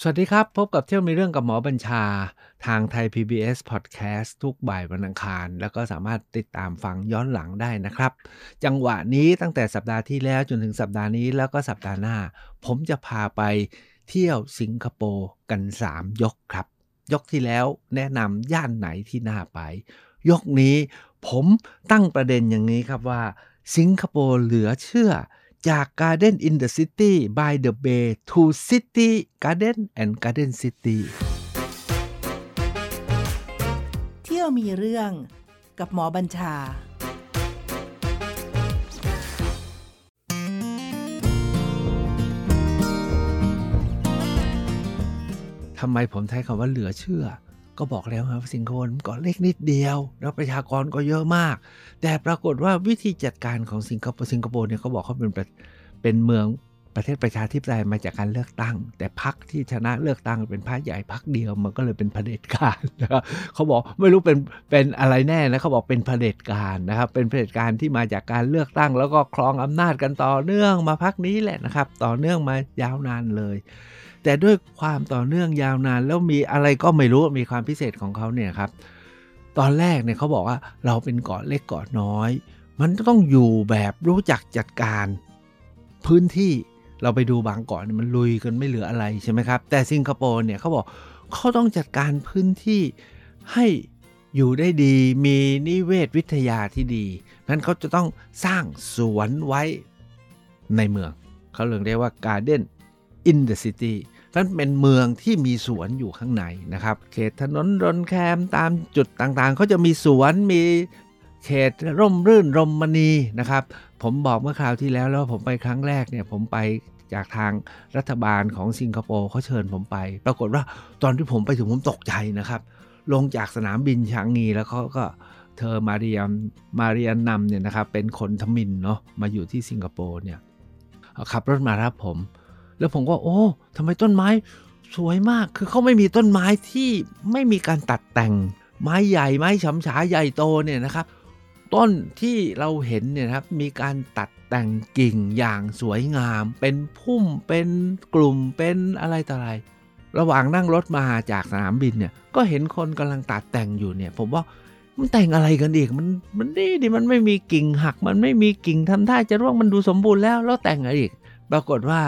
สวัสดีครับ พบกับเที่ยวมีเรื่องกับหมอบัญชา ทางไทย PBS Podcast ทุกบ่ายวันอังคาร แล้วก็สามารถติดตามฟังย้อนหลังได้นะครับ จังหวะนี้ตั้งแต่สัปดาห์ที่แล้วจนถึงสัปดาห์นี้แล้วก็สัปดาห์หน้า ผมจะพาไปเที่ยวสิงคโปร์กัน 3 ยกครับ ยกที่แล้วแนะนำย่านไหนที่น่าไป ยกนี้ผมตั้งประเด็นอย่างนี้ครับว่า สิงคโปร์เหลือเชื่อ จาก Garden in the City by the Bay to City Garden and Garden City เที่ยวมีเรื่องกับหมอบัญชาทำไมผมใช้คำว่าเหลือเชื่อ ก็บอกแล้วครับสิงคโปร์มันเกาะเล็กนิดเดียว แล้วประชากรก็เยอะมาก แต่ปรากฏว่าวิธีจัดการของสิงคโปร์สิงคโปร์เนี่ยเขาบอกเขาเป็นเป็นเมือง ประเทศประชาธิปไตยมาจากการเลือกตั้ง แต่พรรคที่ชนะเลือกตั้งเป็นพรรคใหญ่พรรคเดียวมันก็เลยเป็นเผด็จการนะครับเขาบอกไม่รู้เป็นเป็นอะไรแน่นะเขาบอกเป็นเผด็จการนะครับเป็นเผด็จการที่มาจากการเลือกตั้ง แล้วก็ครองอำนาจกันต่อเนื่องมาพักนี้แหละนะครับ ต่อเนื่องมายาวนานเลย แต่ด้วยความต่อเนื่องยาวนาน แล้วมีอะไรก็ไม่รู้มีความพิเศษของเขาเนี่ยครับตอนแรกเนี่ยเขาบอกว่าเราเป็นเกาะเล็กเกาะน้อย มันต้องอยู่แบบรู้จักจัดการพื้นที่ เราไปดูบางเกาะเนี่ยมันลุยกันไม่เหลืออะไรใช่ไหมครับ แต่สิงคโปร์เนี่ยเขาบอกเขาต้องจัดการพื้นที่ให้อยู่ได้ดีมีนิเวศวิทยาที่ดีนั้นเขาจะต้องสร้างสวนไว้ในเมือง เขาเรียกได้ว่า Garden in the City นั้นเป็นเมืองที่มีสวนอยู่ข้างในนะครับ เขตถนนรนแคมตามจุดต่างๆ เขาจะมีสวนมี เขตร่มรื่นรมณีนะครับ ผมบอกเมื่อคราวที่แล้วแล้วผมไปครั้งแรกเนี่ยผมไปจากทางรัฐบาลของสิงคโปร์เขาเชิญผมไป ปรากฏว่าตอนที่ผมไปถึงผมตกใจนะครับ ลงจากสนามบินชางงีแล้วเขาก็เธอมาเรียมมาเรียนนำเนี่ยนะครับเป็นคนทมินเนาะมาอยู่ที่สิงคโปร์เนี่ยขับรถมารับผม แล้วผมก็โอ้ทำไมต้นไม้สวยมากคือเขาไม่มีต้นไม้ที่ไม่มีการตัดแต่ง ไม้ใหญ่ไม้ฉำฉาใหญ่โตเนี่ยนะครับ ต้นที่เราเห็นเนี่ยครับมีการตัดแต่งกิ่งอย่างสวยงาม เป็นพุ่มเป็นกลุ่มเป็นอะไรต่ออะไร ระหว่างนั่งรถมาจากสนามบินเนี่ยก็เห็นคนกำลังตัดแต่งอยู่เนี่ย ผมว่ามันแต่งอะไรกันอีกมันมันดีดิมันไม่มีกิ่งหัก มันไม่มีกิ่งทำท่าจะร่วงมันดูสมบูรณ์แล้วแล้วแต่งอะไรอีก ปรากฏว่า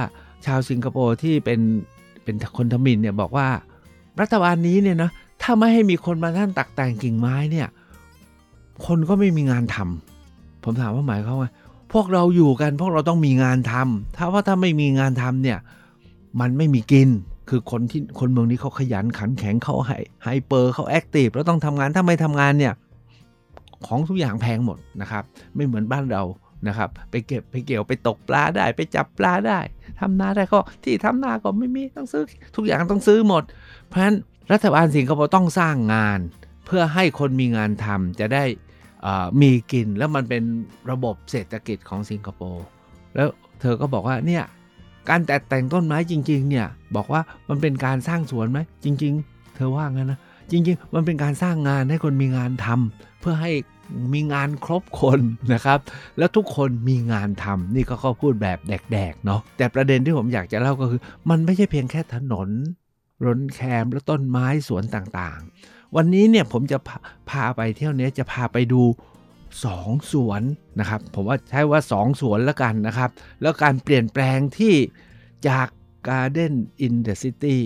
ชาวสิงคโปร์ที่เป็นเป็นคนทมิฬเนี่ยบอกว่ารัฐบาลนี้เนี่ยนะถ้าไม่ให้มีคนมาท่านตักแต่งกิ่งไม้เนี่ย คนก็ไม่มีงานทำผมถามว่าหมายความว่าพวกเราอยู่กันพวกเราต้องมีงานทำถ้าว่าถ้าไม่มีงานทำเนี่ย มันไม่มีกิน คือคนที่คนเมืองนี้เขาขยันขันแข็งเขา hyper เขา active แล้วต้องทำงานถ้าไม่ทำงานเนี่ยของทุกอย่างแพงหมดนะครับ ไม่เหมือนบ้านเรานะครับ ไปเก็บไปเกี่ยวไปตกปลาได้ ไปจับปลาได้ทำนาได้ก็ที่ทำนาก็ไม่มีต้องซื้อ ทุกอย่างต้องซื้อหมด เพราะฉะนั้นรัฐบาลสิงคโปร์ต้องสร้างงาน เพื่อให้คนมีงานทำจะได้ มีกินแล้วมันเป็นระบบเศรษฐกิจของสิงคโปร์แล้วเธอก็บอกว่าเนี่ยการแต่แต่งต้นไม้จริง ๆ เนี่ย บอกว่ามันเป็นการสร้างสวนไหมจริง ๆ เธอว่างั้นนะ จริง ๆ มันเป็นการสร้างงานให้คนมีงานทำเพื่อให้มีงานครบคนนะครับ แล้วทุกคนมีงานทำนี่ก็เขาพูดแบบแดกๆเนาะแต่ประเด็นที่ผมอยากจะเล่าก็คือ มันไม่ใช่เพียงแค่ถนนรนแคมและต้นไม้สวนต่างๆ วันนี้เนี่ยผมจะพาไปเที่ยวนี้จะพาไปดู2สวนนะครับ ผมว่าใช้ว่า2สวนแล้วกันนะครับ แล้วการเปลี่ยนแปลงที่จาก Garden in the City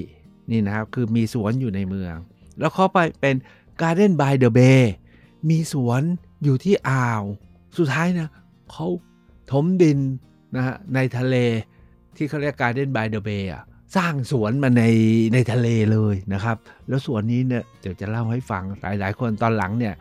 นี่นะครับคือมีสวนอยู่ในเมือง แล้วเข้าไปเป็น Garden by the Bay มีสวนอยู่ที่อ่าว สุดท้ายนะเขาถมดินนะฮะในทะเลที่เขาเรียก Garden by the Bay อะ สร้างสวนมาในในทะเลเลยนะครับ แล้วสวนนี้เนี่ยเดี๋ยวจะเล่าให้ฟังหลายๆคนตอนหลังเนี่ย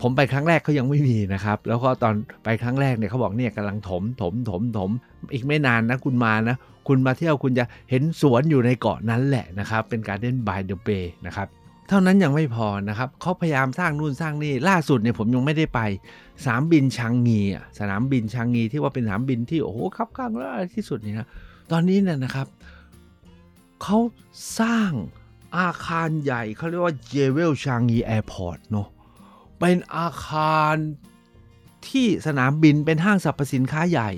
ผมไปครั้งแรกเขายังไม่มีนะครับ แล้วก็ตอนไปครั้งแรกเนี่ยเขาบอกเนี่ยกำลังถมถมถมถม อีกไม่นานนะคุณมานะ คุณมาเที่ยวคุณจะเห็นสวนอยู่ในเกาะนั้นแหละนะครับ เป็น Garden by the Bay นะครับ เท่านั้นยังไม่พอนะครับเขาพยายามสร้างนู่นสร้างนี่ล่าสุดเนี่ยผมยังไม่ได้ไปสนามบินชางงีอะสนามบินชางงีที่ว่าเป็นสนามบินที่โอ้โหคับข้างแล้วที่สุดนี่นะตอนนี้เนี่ยนะครับ เขาสร้างอาคารใหญ่เขาเรียกว่า Jewel Changi Airport เนาะเป็นอาคารที่สนามบินเป็นห้างสรรพสินค้าใหญ่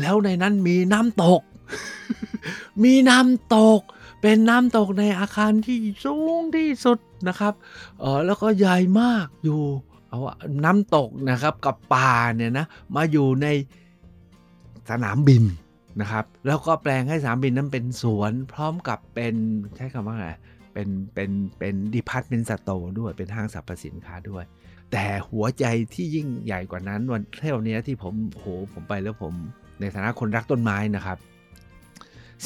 แล้วในนั้นมีน้ำตก มีน้ำตก เป็นน้ำตกในอาคารที่สูงที่สุดนะครับเออแล้วก็ใหญ่มากอยู่เอาน้ำตกนะครับกับป่าเนี่ยนะมาอยู่ในสนามบิน นะครับ แล้วก็แปลงให้สนามบินนั้นเป็นสวนพร้อมกับเป็นใช้คำว่าไงเป็นเป็นเป็น department store ด้วยเป็นห้างสรรพสินค้าด้วย แต่หัวใจที่ยิ่งใหญ่กว่านั้นวันเที่ยวนี้ที่ผมโหผมไปแล้วผมในฐานะคนรักต้นไม้นะครับ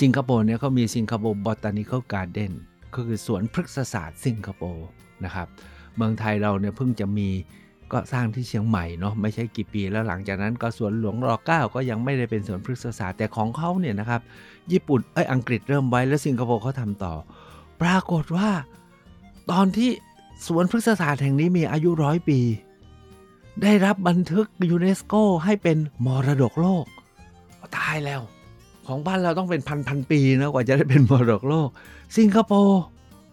สิงคโปร์เนี่ยเขามีสิงคโปร์ Botanical Garden ก็คือสวนพฤกษศาสตร์สิงคโปร์นะครับ เมืองไทยเราเนี่ยเพิ่งจะมี ก็สร้างที่เชียงใหม่เนาะไม่ใช่กี่ปีแล้วหลังจากนั้นก็สวนหลวงรอเก้าก็ยังไม่ได้เป็นสวนพฤกษศาสตร์แต่ของเขาเนี่ยนะครับญี่ปุ่นเอ้ยอังกฤษเริ่มไว้แล้วสิงคโปร์เขาทำต่อ ปรากฏว่า ตอนที่สวนพฤกษศาสตร์แห่งนี้มีอายุร้อยปี ได้รับบันทึกยูเนสโกให้เป็นมรดกโลกตายแล้ว ของบ้านเราต้องเป็นพันพันปีนะกว่าจะได้เป็นมรดกโลก สิงคโปร์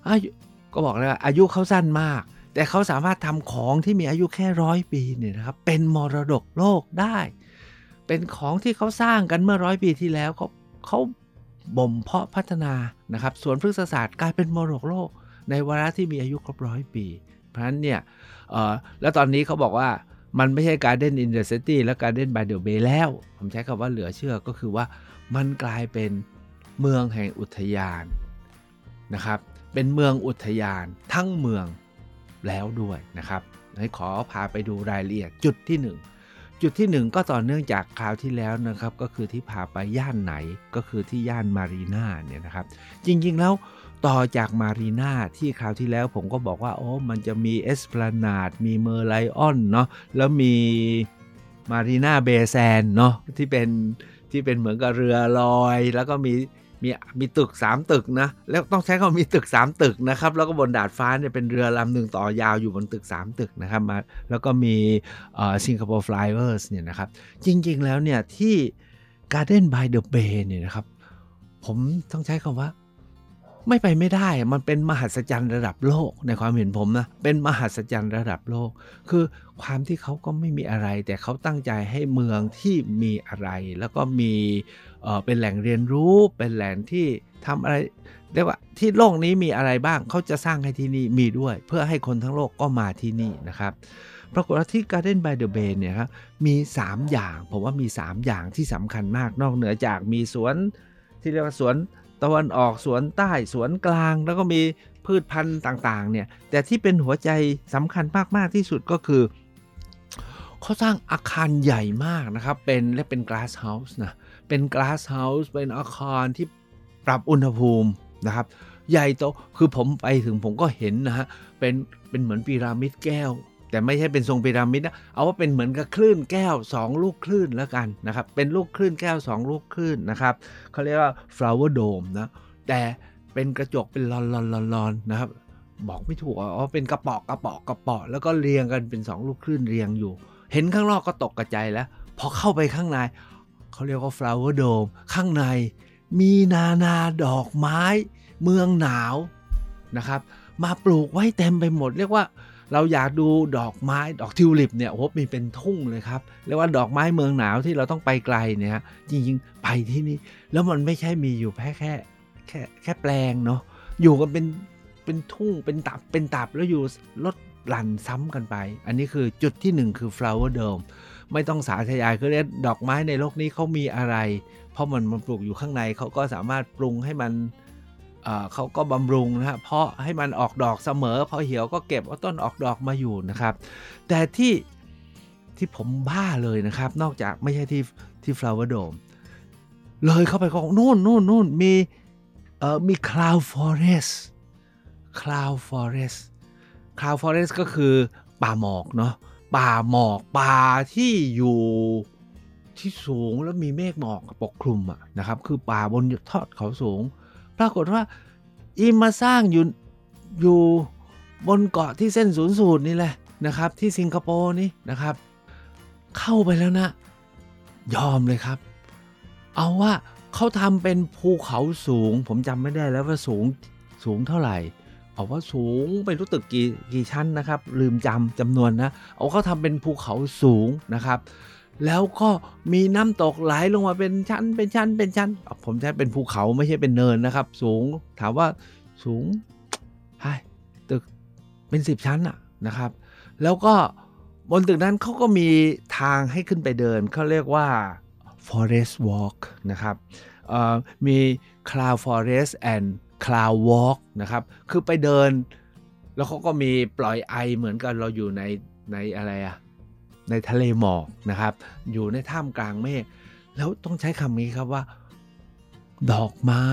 อายุก็บอกเลยว่าอายุเขาสั้นมาก แต่เขาสามารถทำของที่มีอายุแค่ร้อยปีเนี่ยนะครับเป็นมรดกโลกได้ เป็นของที่เขาสร้างกันเมื่อร้อยปีที่แล้วเขาเขาบ่มเพาะพัฒนานะครับสวนพฤกษศาสตร์กลายเป็นมรดกโลก ในวาระที่มีอายุครบร้อยปี เพราะฉะนั้นเนี่ยเออแล้วตอนนี้เขาบอกว่ามันไม่ใช่ Garden in the City และ Garden by the Bay แล้ว ผมใช้คำว่าเหลือเชื่อก็คือว่ามันกลายเป็นเมืองแห่งอุทยานนะครับ เป็นเมืองอุทยานทั้งเมือง แล้วด้วยนะครับให้ขอพาไปดูรายละเอียดจุดที่ 1 จุดที่ 1 ก็ต่อเนื่องจากคราวที่แล้วนะครับ ก็คือที่พาไปย่านไหนก็คือที่ย่านมารีนาเนี่ยนะครับ จริงๆแล้วต่อจากมารีนาที่คราวที่แล้วผมก็บอกว่าโอ้มันจะมีเอสพลานาดมี Merlion เนาะแล้วมี Marina Bay Sands เนาะที่เป็นที่เป็นเหมือนกับเรือลอย แล้วก็มี มีมีตึก 3 ตึกนะ แล้วต้องใช้คำมีตึก 3 ตึกนะครับ แล้วก็บนดาดฟ้าเนี่ยเป็นเรือลำหนึ่งต่อยาวอยู่บนตึก 3 ตึกนะครับมาแล้วก็มีสิงคโปร์ฟลายเวอร์สเนี่ยนะครับ จริง ๆ แล้วเนี่ยที่ Garden by the Bay เนี่ยนะครับ ผมต้องใช้คำว่าไม่ไปไม่ได้ มันเป็นมหัศจรรย์ระดับโลกในความเห็นผมนะ เป็นมหัศจรรย์ระดับโลก คือความที่เขาก็ไม่มีอะไร แต่เขาตั้งใจให้เมืองที่มีอะไร แล้วก็มี เป็นแหล่งเรียนรู้เป็นแหล่งที่ทำอะไรเรียกว่าที่โลกนี้มีอะไรบ้างเขาจะสร้างให้ที่นี่มีด้วย เพื่อให้คนทั้งโลกก็มาที่นี่นะครับปรากฏว่าที่ Garden by the Bay เนี่ยครับมี 3 อย่างผมว่ามี 3 อย่างที่สำคัญมากนอกเหนือจากมีสวนที่เรียกว่าสวนตะวันออกสวนใต้สวนกลาง แล้วก็มีพืชพันธุ์ต่างๆเนี่ยแต่ที่เป็นหัวใจสำคัญมากๆที่สุดก็คือเขาสร้างอาคารใหญ่มากนะครับ เป็นและเป็น glass house นะ เป็น glass house เป็นอาคารที่ปรับอุณหภูมินะครับ ใหญ่โตคือผมไปถึงผมก็เห็นนะฮะเป็นเป็นเหมือนพีระมิดแก้ว แต่ไม่ใช่เป็นทรงพีระมิดนะเอาว่าเป็นเหมือนกับคลื่นแก้ว 2 ลูกคลื่นแล้วกันนะครับ เป็นลูกคลื่นแก้ว 2 ลูกคลื่นนะครับเขาเรียกว่า flower dome นะแต่เป็นกระจกเป็นลอนลอนลอนลอนนะครับบอกไม่ถูกอ๋อเป็นกระป๋อกกระป๋อกกระป๋อแล้วก็เรียงกันเป็น 2 ลูกคลื่นเรียงอยู่ เห็นข้างนอกก็ตกกระจายแล้ว พอเข้าไปข้างใน เขาเรียกว่า flower dome ข้างในมีนานาดอกไม้ เมืองหนาวนะครับ มาปลูกไว้เต็มไปหมด เรียกว่าเราอยากดูดอกไม้ดอกทิวลิปเนี่ยโอ้โหมีเป็นทุ่งเลยครับเรียกว่าดอกไม้เมืองหนาวที่เราต้องไปไกลเนี่ยจริงๆ ไปที่นี่แล้วมันไม่ใช่มีอยู่แค่แค่แค่แค่แปลงเนาะอยู่กันเป็นเป็นทุ่งเป็นตับเป็นตับแล้วอยู่ลดหลั่นซ้ำกันไป อันนี้คือจุดที่หนึ่งคือ flower dome ไม่ต้องสาธยายคือเรียกดอกไม้ในโลกนี้เขามีอะไร เพราะมันมันปลูกอยู่ข้างในเขาก็สามารถปรุงให้มันเขาก็บำรุงนะฮะเพราะให้มันออกดอกเสมอพอเหี่ยวก็เก็บเอาต้นออกดอกมาอยู่นะครับ แต่ที่ที่ผมบ้าเลยนะครับ นอกจากไม่ใช่ที่ที่ flower dome เลยเข้าไปก็นู่นนู่นนู่นมีเอ่อมี cloud forest cloud forest cloud forest ก็คือป่าหมอกเนาะ ป่าหมอกป่าที่อยู่ที่สูงแล้วมีเมฆหมอกปกคลุมอะนะครับ คือป่าบนทอดเขาสูง ปรากฏว่าอีมาสร้างอยู่อยู่บนเกาะที่เส้นศูนย์สูตรนี่แหละนะครับ ที่สิงคโปร์นี่นะครับ เข้าไปแล้วนะ ยอมเลยครับ เอาว่าเขาทำเป็นภูเขาสูง ผมจำไม่ได้แล้วว่าสูงสูงเท่าไหร่ เอาว่าสูงไปรู้ตึกกี่กี่ชั้นนะครับ ลืมจำจำนวนนะเอาเขาทำเป็นภูเขาสูงนะครับแล้วก็มีน้ำตกไหลลงมาเป็นชั้นเป็นชั้นเป็นชั้น ผมใช้เป็นภูเขาไม่ใช่เป็นเนินนะครับ สูงถามว่าสูงไฮตึกเป็นสิบชั้นอะนะครับ แล้วก็บนตึกนั้นเขาก็มีทางให้ขึ้นไปเดินเขาเรียกว่า forest walk นะครับมี cloud forest and cloud walk นะครับ คือไปเดิน แล้วเขาก็มีปล่อยไอเหมือนกันเราอยู่ในในอะไรอะในทะเลหมอกนะครับ อยู่ในท่ามกลางเมฆแล้วต้องใช้คำนี้ครับว่า ดอกไม้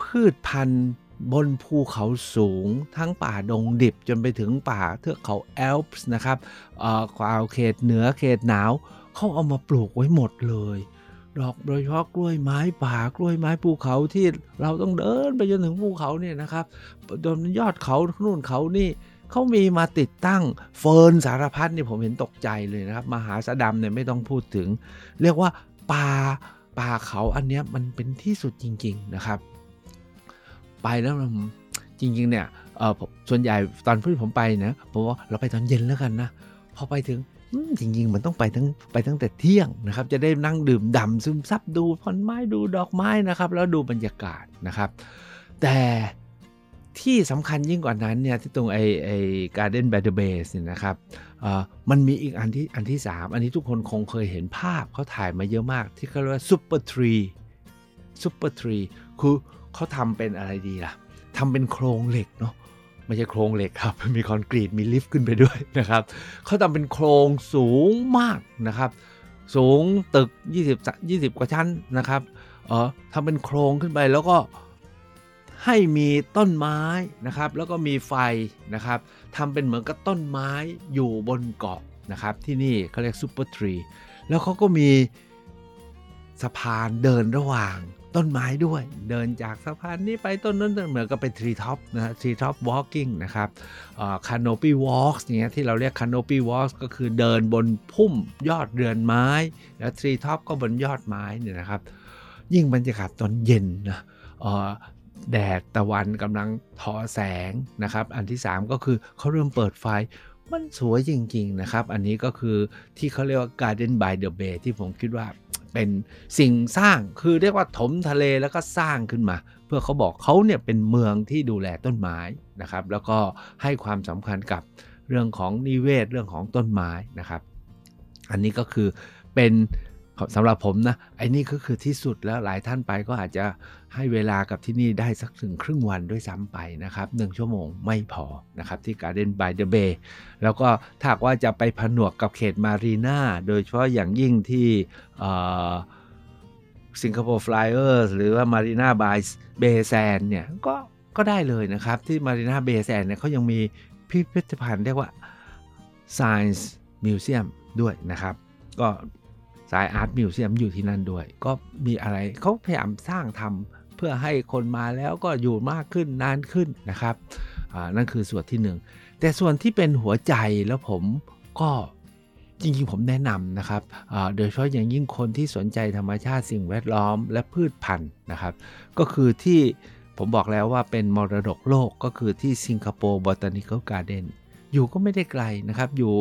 พืชพันธุ์บนภูเขาสูง ทั้งป่าดงดิบจนไปถึงป่าเทือกเขาแอลป์นะครับเอ่อขวาวเขตเหนือเขตหนาวเขาเอามาปลูกไว้หมดเลย ดอกโดยเฉพาะกล้วยไม้ป่ากล้วยไม้ภูเขาที่เราต้องเดินไปจนถึงภูเขาเนี่ยนะครับโดนยอดเขานู่นเขานี่เขามีมาติดตั้งเฟิร์นสารพัดนี่ผมเห็นตกใจเลยนะครับมหาสะดำเนี่ยไม่ต้องพูดถึง เรียกว่าป่าป่าเขาอันเนี้ยมันเป็นที่สุดจริง ๆนะครับ ไปแล้วจริงๆเนี่ยเออส่วนใหญ่ตอนที่ผมไปนะผมว่าเราไปตอนเย็นแล้วกันนะพอไปถึง จริงๆมันต้องไปทั้งไปตั้งแต่เที่ยงนะครับ จะได้นั่งดื่มด่ำซึมซับดูผลไม้ดูดอกไม้นะครับ แล้วดูบรรยากาศนะครับ แต่ที่สำคัญยิ่งกว่านั้นเนี่ยที่ตรงไอไอ Garden by the Bay เนี่ยนะครับมันมีอีกอันที่อันที่ 3 อันนี้ทุกคนคงเคยเห็นภาพเขาถ่ายมาเยอะมากที่เขาเรียกว่า supertree supertree คือเขาทำเป็นอะไรดีล่ะทำเป็นโครงเหล็กเนาะ ไม่ใช่โครงเหล็กครับ มีคอนกรีตมีลิฟต์ขึ้นไปด้วยนะครับเขาทำเป็นโครงสูงมากนะครับ สูงตึก 20 20 กว่าชั้นนะครับเออทำเป็นโครงขึ้นไปแล้วก็ให้มีต้นไม้นะครับ แล้วก็มีไฟนะครับทำเป็นเหมือนกับต้นไม้อยู่บนเกาะนะครับ ที่นี่เขาเรียก supertree แล้วเขาก็มีสะพานเดินระหว่าง ต้นไม้ด้วย เดินจากสะพานนี้ไปต้นนั้นเหมือนกับเป็นทรีท็อปนะทรีท็อปวอล์กิ่งนะครับคานโ p ปี้วอล์กเนี่ยที่เราเรียกคานโ p ปี้วอล์กก็คือเดินบนพุ่มยอดเรือนไม้ แล้ว treetop ก็บนยอดไม้เนี่ยนะครับ ยิ่งบรรยากาศตอนเย็นนะแดดตะวันกำลังทอแสงนะครับ อันที่ 3 ก็คือเขาเริ่มเปิดไฟมันสวยจริง ๆ นะครับ อันนี้ก็คือที่เขาเรียกว่า Garden by the Bay ที่ผมคิดว่า เป็นสิ่งสร้างคือเรียกว่าถมทะเลแล้วก็สร้างขึ้นมา เพื่อเขาบอกเขาเนี่ยเป็นเมืองที่ดูแลต้นไม้นะครับ แล้วก็ให้ความสำคัญกับเรื่องของนิเวศเรื่องของต้นไม้นะครับ อันนี้ก็คือเป็นสำหรับผมนะไอ้นี่ก็คือที่สุดแล้วหลายท่านไปก็อาจจะ ให้เวลากับที่นี่ได้สักถึงครึ่งวันด้วยซ้ำไปนะครับหนึ่งชั่วโมงไม่พอนะครับที่ Garden by the Bay แล้วก็ถ้าว่าจะไปผนวกกับเขตมารีนาโดยเฉพาะอย่างยิ่งที่สิงคโปร์ Flyer หรือว่า Marina Bay Sands เนี่ยก็ก็ได้เลยนะครับ ที่ Marina Bay Sands เนี่ยเขายังมีพิพิธภัณฑ์เรียกว่า Science Museum ด้วยนะครับ ก็ Science Art Museum อยู่ที่นั่นด้วย ก็มีอะไรเขาพยายามสร้างทำ เพื่อให้คนมาแล้วก็อยู่มากขึ้นนานขึ้นนะครับนั่นคือส่วนที่หนึ่งแต่ส่วนที่เป็นหัวใจแล้วผมก็จริงๆผมแนะนำนะครับโดยเฉพาะอย่างยิ่งคนที่สนใจธรรมชาติสิ่งแวดล้อมและพืชพันธุ์นะครับ ก็คือที่ผมบอกแล้วว่าเป็นมรดกโลกก็คือที่สิงคโปร์บอตานิคอลการ์เดนอยู่ก็ไม่ได้ไกลนะครับ อยู่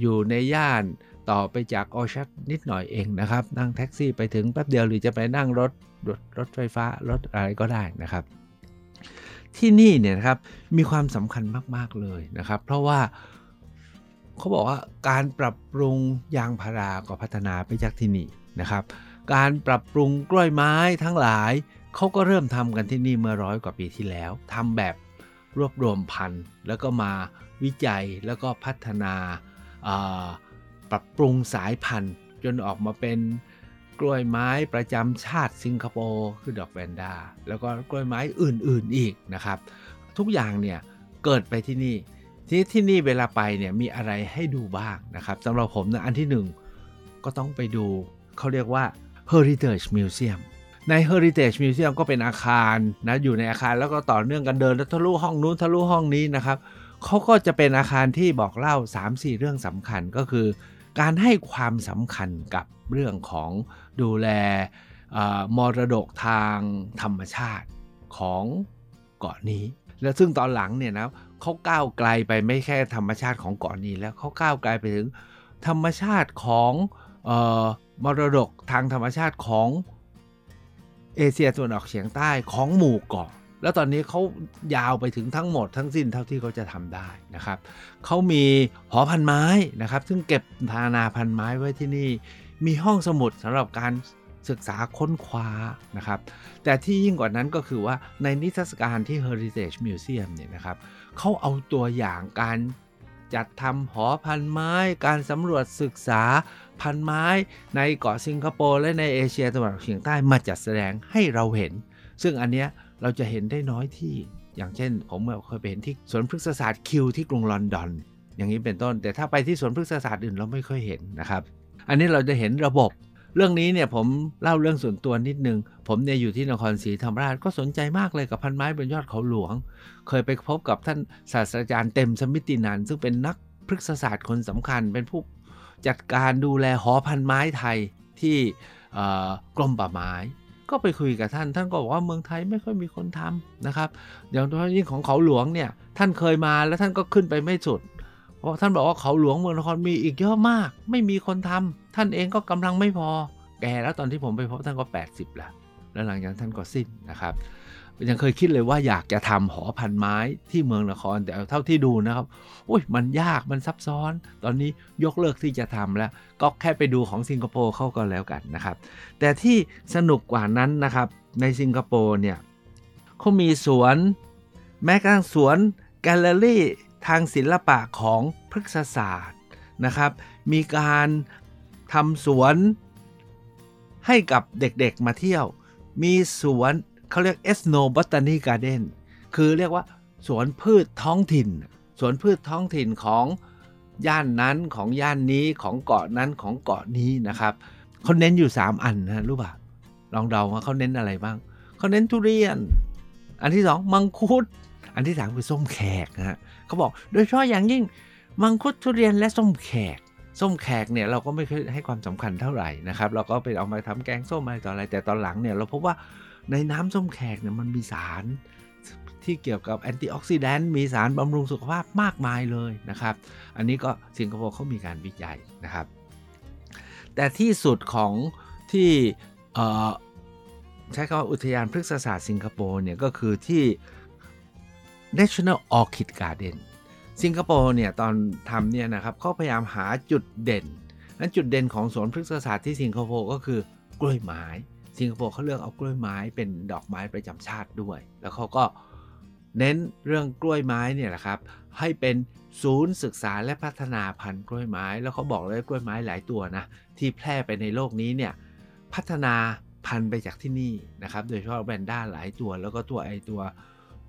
อยู่ในย่าน ต่อไปจากออชัดนิดหน่อยเองนะครับ นั่งแท็กซี่ไปถึงแป๊บเดียวหรือจะไปนั่งรถรถรถไฟฟ้ารถอะไรก็ได้นะครับ ที่นี่เนี่ยนะครับมีความสำคัญมากๆเลยนะครับ เพราะว่าเขาบอกว่าการปรับปรุงยางพาราก็พัฒนาไปจากที่นี่นะครับ การปรับปรุงกล้วยไม้ทั้งหลายเขาก็เริ่มทำกันที่นี่เมื่อร้อยกว่าปีที่แล้วทำแบบรวบรวมพันธุ์แล้วก็มาวิจัยแล้วก็พัฒนา ปรับปรุงสายพันธุ์ จนออกมาเป็นกล้วยไม้ประจำชาติสิงคโปร์คือดอกแวนดา แล้วก็กล้วยไม้อื่นๆอีกนะครับ ทุกอย่างเนี่ยเกิดไปที่นี่ที่ที่นี่เวลาไปเนี่ยมีอะไรให้ดูบ้างนะครับสำหรับผมนะอันที่หนึ่งก็ต้องไปดูเขาเรียกว่า Heritage Museum ใน Heritage Museum ก็เป็นอาคารนะอยู่ในอาคารแล้วก็ต่อเนื่องกันเดินแล้วทะลุห้องนู้นทะลุห้องนี้นะครับเขาก็จะเป็นอาคารที่บอกเล่า 3-4 เรื่องสำคัญก็คือ การให้ความสำคัญกับเรื่องของดูแลมรดกทางธรรมชาติของเกาะนี้ และซึ่งตอนหลังเนี่ยนะเขาก้าวไกลไปไม่แค่ธรรมชาติของเกาะนี้แล้วเขาก้าวไกลไปถึงธรรมชาติของออมรดกทางธรรมชาติของเอเชียตะวันออกเฉียงใต้ของหมู่เกาะ แล้วตอนนี้เขายาวไปถึงทั้งหมดทั้งสิ้นเท่าที่เขาจะทำได้นะครับเขามีหอพันไม้นะครับ ซึ่งเก็บธานาพันไม้ไว้ที่นี่ มีห้องสมุดสำหรับการศึกษาค้นคว้านะครับ แต่ที่ยิ่งกว่านั้นก็คือว่าในนิทรรศการที่ Heritage Museum เนี่ยนะครับเขาเอาตัวอย่างการจัดทำหอพันไม้ การสำรวจศึกษาพันไม้ในเกาะสิงคโปร์และในเอเชียตะวันออกเฉียงใต้มาจัดแสดงให้เราเห็น ซึ่งอันเนี้ยเราจะเห็นได้น้อยที่ อย่างเช่น ผมเคยไปเห็นที่สวนพฤกษศาสตร์คิวที่กรุงลอนดอน อย่างนี้เป็นต้น แต่ถ้าไปที่สวนพฤกษศาสตร์อื่นเราไม่ค่อยเห็นนะครับ อันนี้เราจะเห็นระบบ เรื่องนี้เนี่ยผมเล่าเรื่องส่วนตัวนิดนึง ผมเนี่ยอยู่ที่นครศรีธรรมราชก็สนใจมากเลยกับพันไม้บนยอดเขาหลวง เคยไปพบกับท่านศาสตราจารย์เต็มสมิตินันซึ่งเป็นนักพฤกษศาสตร์คนสำคัญ เป็นผู้จัดการดูแลหอพันไม้ไทยที่กรมป่าไม้ ก็ไปคุยกับท่าน ท่านก็บอกว่าเมืองไทยไม่ค่อยมีคนทำนะครับ อย่างโดยเฉพาะยิ่งของเขาหลวงเนี่ย ท่านเคยมาแล้วท่านก็ขึ้นไปไม่สุด เพราะท่านบอกว่าเขาหลวงเมืองนครมีอีกเยอะมาก ไม่มีคนทำท่านเองก็กำลังไม่พอ แก่แล้วตอนที่ผมไปพบท่านก็ 80แล้วแล้วหลังจากท่านก็สิ้นนะครับ ยังเคยคิดเลยว่าอยากจะทำหอพันไม้ที่เมืองนครแต่เท่าที่ดูนะครับอุ้ยมันยากมันซับซ้อน ตอนนี้ยกเลิกที่จะทำแล้ว ก็แค่ไปดูของสิงคโปร์เข้าก็แล้วกันนะครับ แต่ที่สนุกกว่านั้นนะครับในสิงคโปร์เนี่ยเขามีสวน แม้กระทั่งสวนแกลเลอรี่ทางศิลปะของพฤกษศาสตร์นะครับ มีการทำสวนให้กับเด็กๆมาเที่ยว มีสวน เขาเรียก ethno botany garden คือเรียกว่าสวนพืชท้องถิ่น สวนพืชท้องถิ่นของย่านนั้นของย่านนี้ของเกาะนั้นของเกาะนี้นะครับเขาเน้นอยู่ 3 อันนะรู้ป่ะลองเดาว่าเขาเน้นอะไรบ้างเขาเน้นทุเรียน อันที่สองมังคุด อันที่สามคือส้มแขกนะฮะเขาบอกโดยเฉพาะอย่างยิ่งมังคุดทุเรียนและส้มแขกส้มแขกเนี่ยเราก็ไม่เคยให้ความสำคัญเท่าไหร่นะครับ เราก็ไปเอามาทำแกงส้มอะไรต่ออะไรแต่ตอนหลังเนี่ยเราพบว่า ในน้ำส้มแขกเนี่ยมันมีสารที่เกี่ยวกับแอนตี้ออกซิแดนต์มีสารบำรุงสุขภาพมากมายเลยนะครับ อันนี้ก็สิงคโปร์เขามีการวิจัยนะครับ แต่ที่สุดของที่ใช้คำว่าอุทยานพฤกษศาสตร์สิงคโปร์เนี่ยก็คือที่ National Orchid Garden สิงคโปร์เนี่ยตอนทำเนี่ยนะครับเขาพยายามหาจุดเด่น นั้นจุดเด่นของสวนพฤกษศาสตร์ที่สิงคโปร์ก็คือกล้วยไม้ สิงคโปร์เขาเลือกเอากล้วยไม้เป็นดอกไม้ประจำชาติด้วย แล้วเขาก็เน้นเรื่องกล้วยไม้เนี่ยแหละครับ ให้เป็นศูนย์ศึกษาและพัฒนาพันธุ์กล้วยไม้ แล้วเขาบอกเลยกล้วยไม้หลายตัวนะที่แพร่ไปในโลกนี้เนี่ยพัฒนาพันธุ์ไปจากที่นี่นะครับ โดยเฉพาะแบนด้าหลายตัว แล้วก็ตัวไอตัว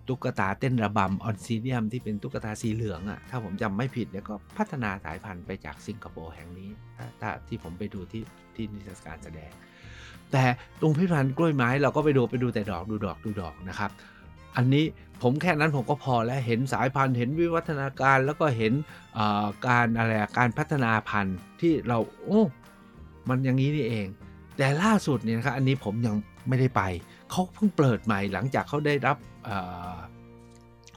ตุ๊กตาเต้นระบำออนซีเดียมที่เป็นตุ๊กตาสีเหลืองอะ่ะถ้าผมจำไม่ผิดเนี่ยก็พัฒนาสายพันธุ์ไปจากสิงคโปร์แห่งนี้ถ้าถ้าที่ผมไปดูที่ที่นิทรรศการแสดง แต่ตรงพิพิธภัณฑ์กล้วยไม้เราก็ไปดูไปดูแต่ดอกดูดอกดูดอกนะครับ อันนี้ผมแค่นั้นผมก็พอแล้วเห็นสายพันธุ์เห็นวิวัฒนาการแล้วก็เห็นการอะไรการพัฒนาพันธุ์ที่เราโอ้มันอย่างนี้นี่เอง แต่ล่าสุดเนี่ยนะครับอันนี้ผมยังไม่ได้ไปเขาเพิ่งเปิดใหม่หลังจากเขาได้รับ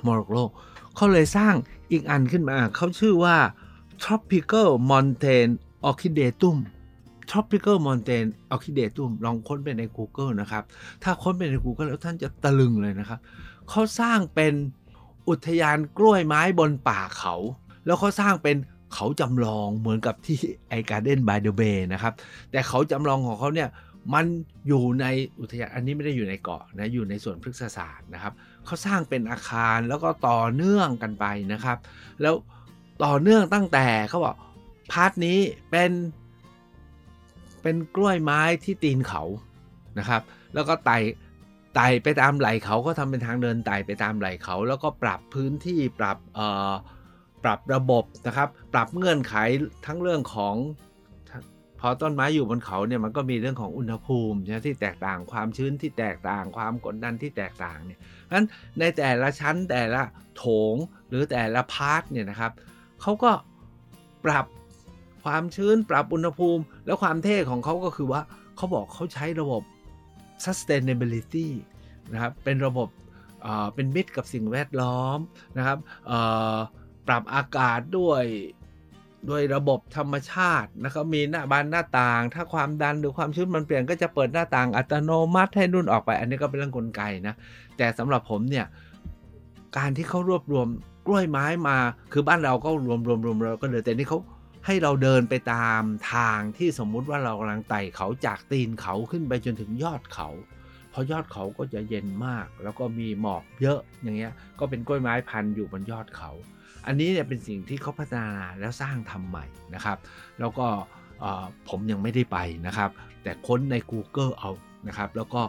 มรดกโลกเขาเลยสร้างอีกอันขึ้นมาเขาชื่อว่า tropical mountain orchidatum tropical mountain orchidatum ลองค้นไปใน Google นะครับ ถ้าค้นไปใน Google แล้วท่านจะตะลึงเลยนะครับ เขาสร้างเป็นอุทยานกล้วยไม้บนป่าเขา แล้วเขาสร้างเป็นเขาจำลองเหมือนกับที่ไอการ์เดนบายเดอะเบย์นะครับ แต่เขาจำลองของเขาเนี่ยมันอยู่ในอุทยานอันนี้ไม่ได้อยู่ในเกาะนะอยู่ในส่วนพฤกษศาสตร์นะครับเขาสร้างเป็นอาคารแล้วก็ต่อเนื่องกันไปนะครับ แล้วต่อเนื่องตั้งแต่เขาบอกพาร์ทนี้เป็น เป็นกล้วยไม้ที่ตีนเขานะครับ แล้วก็ไต่ไต่ไปตามไหลเขาก็ทำเป็นทางเดินไต่ไปตามไหลเขา แล้วก็ปรับพื้นที่ปรับเอ่อปรับระบบนะครับ ปรับเงื่อนไขทั้งเรื่องของพอต้นไม้อยู่บนเขาเนี่ยมันก็มีเรื่องของอุณหภูมินะที่แตกต่างความชื้นที่แตกต่างความกดดันที่แตกต่างเนี่ยนั้นในแต่ละชั้นแต่ละโถงหรือแต่ละพาร์ทเนี่ยนะครับเขาก็ปรับ ความชื้นปรับอุณหภูมิ แล้วความเท่ของเขาก็คือว่าเขาบอกเขาใช้ระบบ sustainability นะครับเป็นระบบเป็นมิตรกับสิ่งแวดล้อมนะครับปรับอากาศด้วยด้วยระบบธรรมชาตินะครับมีหน้าบานหน้าต่าง ถ้าความดันหรือความชื้นมันเปลี่ยนก็จะเปิดหน้าต่างอัตโนมัติให้นุ่นออกไป อันนี้ก็เป็นเรื่องกลไกนะแต่สำหรับผมเนี่ยการที่เขารวบรวมกล้วยไม้มา คือบ้านเราก็รวมรวมรวมเราก็เดินแต่นี่เขา ให้เราเดินไปตามทางที่สมมุติว่าเรากำลังไต่เขาจากตีนเขาขึ้นไปจนถึงยอดเขา เพอยอดเขาก็จะเย็นมาก แล้วก็มีหมอกเยอะอย่างเงี้ยก็เป็นกล้วยไม้พันอยู่บนยอดเขา อันนี้เนี่ยเป็นสิ่งที่เขาพัฒนาแล้วสร้างทำใหม่นะครับ แล้วก็ผมยังไม่ได้ไปนะครับ แต่ค้นใน Google เอานะครับ แล้วก็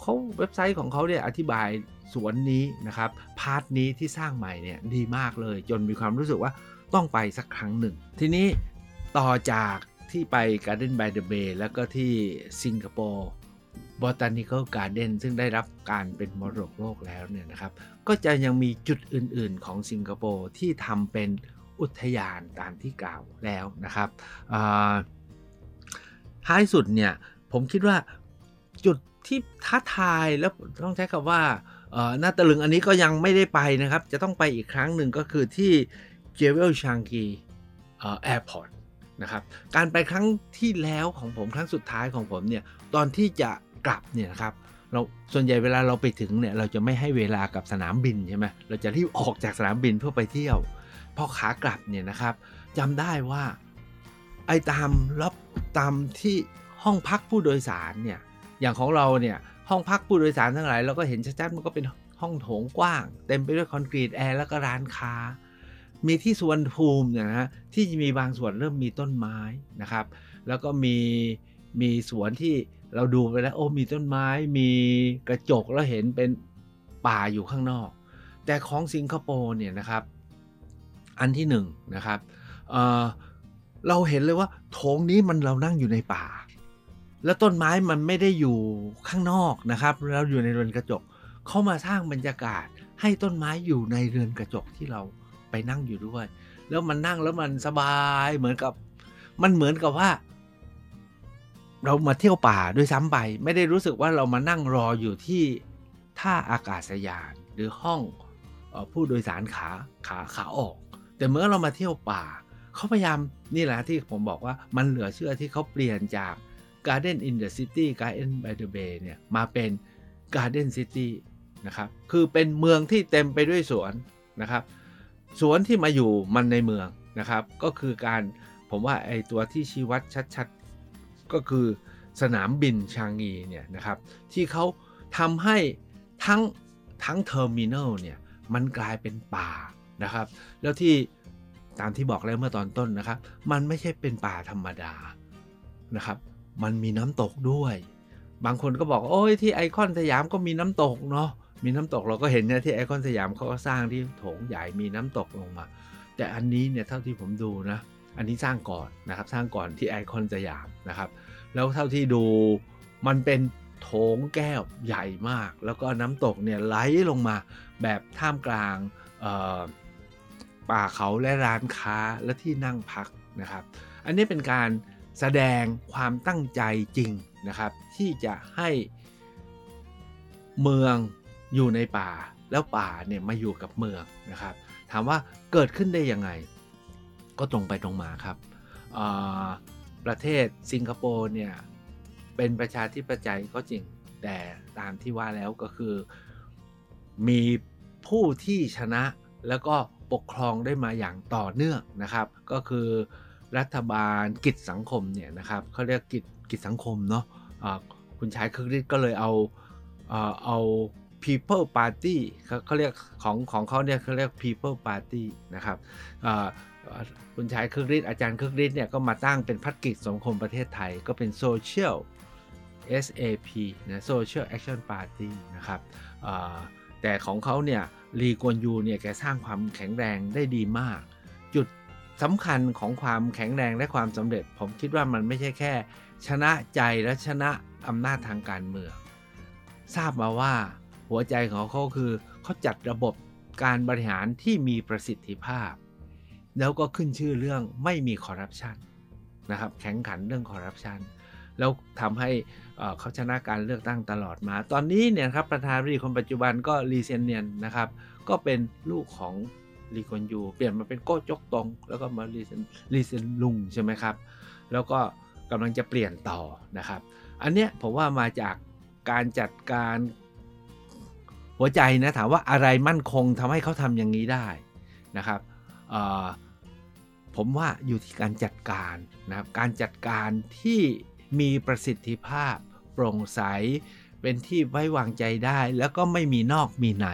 เขาเว็บไซต์ของเขาเนี่ยอธิบายสวนนี้นะครับ part นี้ที่สร้างใหม่เนี่ยดีมากเลย จนมีความรู้สึกว่า ต้องไปสักครั้งหนึ่ง ทีนี้ต่อจากที่ไป Garden by the Bay แล้วก็ที่สิงคโปร์ Botanical Garden ซึ่งได้รับการเป็นมรดกโลกแล้วเนี่ยนะครับ ก็จะยังมีจุดอื่น ๆ ของสิงคโปร์ที่ทำเป็นอุทยานตามที่กล่าวแล้วนะครับท้ายสุดเนี่ยผมคิดว่าจุดที่ท้าทายแล้วต้องใช้คำว่าหน้าตะลึงอันนี้ก็ยังไม่ได้ไปนะครับ จะต้องไปอีกครั้งหนึ่งก็คือที่ เจเวลชางกีแอร์พอร์ตนะครับการไปครั้งที่แล้วของผมครั้งสุดท้ายของผมเนี่ยตอนที่จะกลับเนี่ยนะครับเราส่วนใหญ่เวลาเราไปถึงเนี่ยเราจะไม่ให้เวลากับสนามบินใช่ไหมเราจะรีบออกจากสนามบินเพื่อไปเที่ยวพอขากลับเนี่ยนะครับจำได้ว่าไอ้ตามรับตามที่ห้องพักผู้โดยสารเนี่ยอย่างของเราเนี่ยห้องพักผู้โดยสารทั้งหลายเราก็เห็นชัดๆมันก็เป็นห้องโถงกว้าง เต็มไปด้วยคอนกรีตแอร์แล้วก็ร้านค้า มีที่สวนภูมินะฮะที่มีบางส่วนเริ่มมีต้นไม้นะครับ แล้วก็มีมีสวนที่เราดูไปแล้วโอ้มีต้นไม้ มีกระจกแล้วเห็นเป็นป่าอยู่ข้างนอก แต่ของสิงคโปร์เนี่ยนะครับ อันที่หนึ่งนะครับเเราเห็นเลยว่าโถงนี้มันเรานั่งอยู่ในป่า แล้วต้นไม้มันไม่ได้อยู่ข้างนอกนะครับ เราอยู่ในเรือนกระจก เขามาสร้างบรรยากาศให้ต้นไม้อยู่ในเรือนกระจกที่เรา ไปนั่งอยู่ด้วย แล้วมันนั่งแล้วมันสบายเหมือนกับ มันเหมือนกับว่า เรามาเที่ยวป่าด้วยซ้ำไป ไม่ได้รู้สึกว่าเรามานั่งรออยู่ที่ท่าอากาศยานหรือห้องผู้โดยสารขาขาขาออก แต่เมื่อเรามาเที่ยวป่าเขาพยายามนี่แหละที่ผมบอกว่ามันเหลือเชื่อที่เขาเปลี่ยนจาก Garden in the City Garden by the Bay เนี่ยมาเป็น Garden City นะครับ คือเป็นเมืองที่เต็มไปด้วยสวนนะครับ สวนที่มาอยู่มันในเมืองนะครับ ก็คือการผมว่าไอตัวที่ชี้วัดชัดๆ ก็คือสนามบินชางงีเนี่ยนะครับ ที่เขาทำให้ทั้งทั้ง terminal เนี่ยมันกลายเป็นป่านะครับ แล้วที่ตามที่บอกแล้วเมื่อตอนต้นนะครับ มันไม่ใช่เป็นป่าธรรมดานะครับ มันมีน้ำตกด้วย บางคนก็บอกโอ้ยที่ไอคอนสยามก็มีน้ำตกเนาะ มีน้ำตกเราก็เห็นเนี่ยที่ไอคอนสยามเขาก็สร้างที่โถงใหญ่มีน้ำตกลงมา แต่อันนี้เนี่ยเท่าที่ผมดูนะ อันนี้สร้างก่อนนะครับ สร้างก่อนที่ไอคอนสยามนะครับ แล้วเท่าที่ดูมันเป็นโถงแก้วใหญ่มาก แล้วก็น้ำตกเนี่ยไหลลงมาแบบท่ามกลางป่าเขาและร้านค้าและที่นั่งพักนะครับ อันนี้เป็นการแสดงความตั้งใจจริงนะครับ ที่จะให้เมือง อยู่ในป่าแล้วป่าเนี่ยมาอยู่กับเมืองนะครับ ถามว่าเกิดขึ้นได้ยังไง ก็ตรงไปตรงมาครับ ประเทศสิงคโปร์เนี่ยเป็นประชาธิปไตยก็จริงแต่ตามที่ว่าแล้วก็คือ มีผู้ที่ชนะแล้วก็ปกครองได้มาอย่างต่อเนื่องนะครับ ก็คือรัฐบาลกิจสังคมเนี่ยนะครับเขาเรียกกิจกิจสังคมเนาะอ่าคุณชายคึกฤทธิ์ก็เลยเอาเอา People Party เขาเขาเรียกของของเขาเนี่ยเขาเรียก People Party นะครับคุณชายคึกฤทธิ์อาจารย์คึกฤทธิ์เนี่ยก็มาตั้งเป็นพัฒกิจสังคมประเทศไทยก็เป็น Social SAP นะ Social Action Party นะครับแต่ของเขาเนี่ยลีกวนยูเนี่ยแกสร้างความแข็งแรงได้ดีมาก จุดสำคัญของความแข็งแรงและความสำเร็จ ผมคิดว่ามันไม่ใช่แค่ ชนะใจและชนะอำนาจทางการเมืองทราบมาว่า หัวใจของเขาคือเขาจัดระบบการบริหารที่มีประสิทธิภาพ แล้วก็ขึ้นชื่อเรื่องไม่มีคอร์รัปชันนะครับแข็งขันเรื่องคอร์รัปชันแล้วทำให้เขาชนะการเลือกตั้งตลอดมา ตอนนี้เนี่ยครับประธานาธิบดีคนปัจจุบันก็ลีเซียนเนียนนะครับ ก็เป็นลูกของลีกวนยู เปลี่ยนมาเป็นโก้จกตง แล้วก็มาลีเซนลีเซนลุงใช่ไหมครับ แล้วก็กำลังจะเปลี่ยนต่อนะครับ อันเนี้ยผมว่ามาจากการจัดการ หัวใจนะถามว่าอะไรมั่นคงทำให้เขาทำอย่างนี้ได้นะครับผมว่าอยู่ที่การจัดการนะครับการจัดการที่มีประสิทธิภาพ โปร่งใส เป็นที่ไว้วางใจได้ แล้วก็ไม่มีนอกมีใน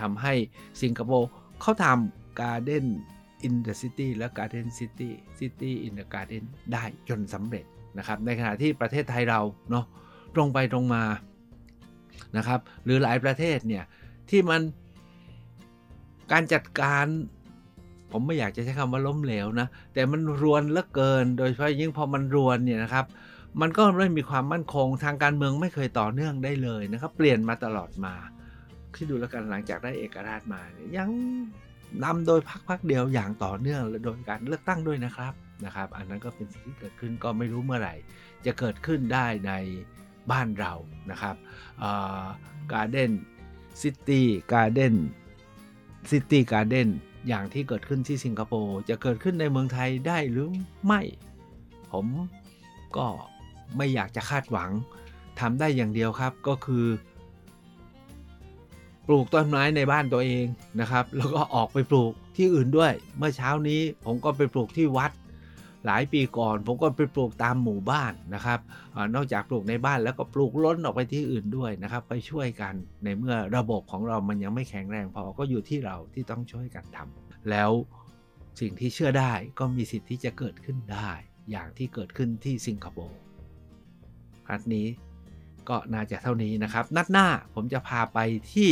ทำให้สิงคโปร์เขาทำ Garden in the City และ Garden City City in the Garden ได้จนสำเร็จนะครับในขณะที่ประเทศไทยเราเนาะตรงไปตรงมา นะครับหรือหลายประเทศเนี่ยที่มันการจัดการ ผมไม่อยากจะใช้คำว่าล้มเหลวนะ แต่มันรวนเหลือเกิน โดยเฉพาะยิ่งพอมันรวนเนี่ยนะครับ มันก็ไม่มีความมั่นคงทางการเมืองไม่เคยต่อเนื่องได้เลยนะครับ เปลี่ยนมาตลอดมาคิดดูแล้วกันหลังจากได้เอกราชมาเนี่ยยังนำโดยพรรคพรรคเดียวอย่างต่อเนื่องโดยการเลือกตั้งด้วยนะครับนะครับ อันนั้นก็เป็นสิ่งที่เกิดขึ้นก็ไม่รู้เมื่อไหร่ จะเกิดขึ้นได้ใน บ้านเรานะครับ garden city garden city garden อย่างที่เกิดขึ้นที่สิงคโปร์จะเกิดขึ้นในเมืองไทยได้หรือไม่ ผมก็ไม่อยากจะคาดหวังทำได้อย่างเดียวครับก็คือ ปลูกต้นไม้ในบ้านตัวเองนะครับ แล้วก็ออกไปปลูกที่อื่นด้วย เมื่อเช้านี้ผมก็ไปปลูกที่วัด หลายปีก่อน ผมก็ไปปลูกตามหมู่บ้านนะครับอนอกจากปลูกในบ้านแล้วก็ปลูกล้นออกไปที่อื่นด้วยนะครับ ไปช่วยกันในเมื่อระบบของเรามันยังไม่แข็งแรงพอก็อยู่ที่เราที่ต้องช่วยกันทำแล้วสิ่งที่เชื่อได้ก็มีสิทธิ์ที่จะเกิดขึ้นได้ อย่างที่เกิดขึ้นที่สิงคโปร์นัดนี้ก็น่าจะเท่านี้นะครับ นัดหน้าผมจะพาไปที่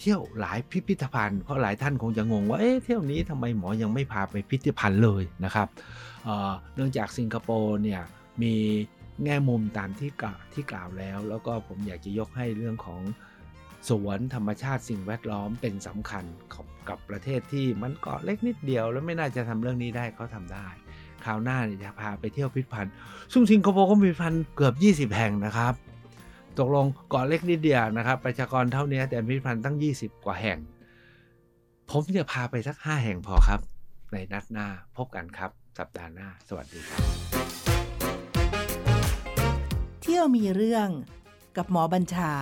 เที่ยวหลายพิพิธภัณฑ์เพราะหลายท่านคงจะงงว่าเอ๊ะเที่ยวนี้ทำไมหมอยังไม่พาไปพิพิธภัณฑ์เลยนะครับเเนื่องจากสิงคโปร์เนี่ยมีแง่มุมตามที่กล่าวที่กล่าวแล้ว แล้วก็ผมอยากจะยกให้เรื่องของสวนธรรมชาติสิ่งแวดล้อมเป็นสำคัญกับประเทศที่มันเกาะเล็กนิดเดียว แล้วไม่น่าจะทำเรื่องนี้ได้เขาทำได้คราวหน้าเนี่ยจะพาไปเที่ยวพิพิธภัณฑ์ซึ่งสิงคโปร์ก็มีพิพิธภัณฑ์เกือบ 20 แห่งนะครับ ตกลงเกาะเล็กนิดเดียวนะครับประชากรเท่านี้แต่พิพิธภัณฑ์ตั้ง 20 กว่าแห่ง ผมจะพาไปสัก 5 แห่งพอครับ ในนัดหน้าพบกันครับ สัปดาห์หน้า สวัสดีครับ เที่ยวมีเรื่องกับหมอบัญชา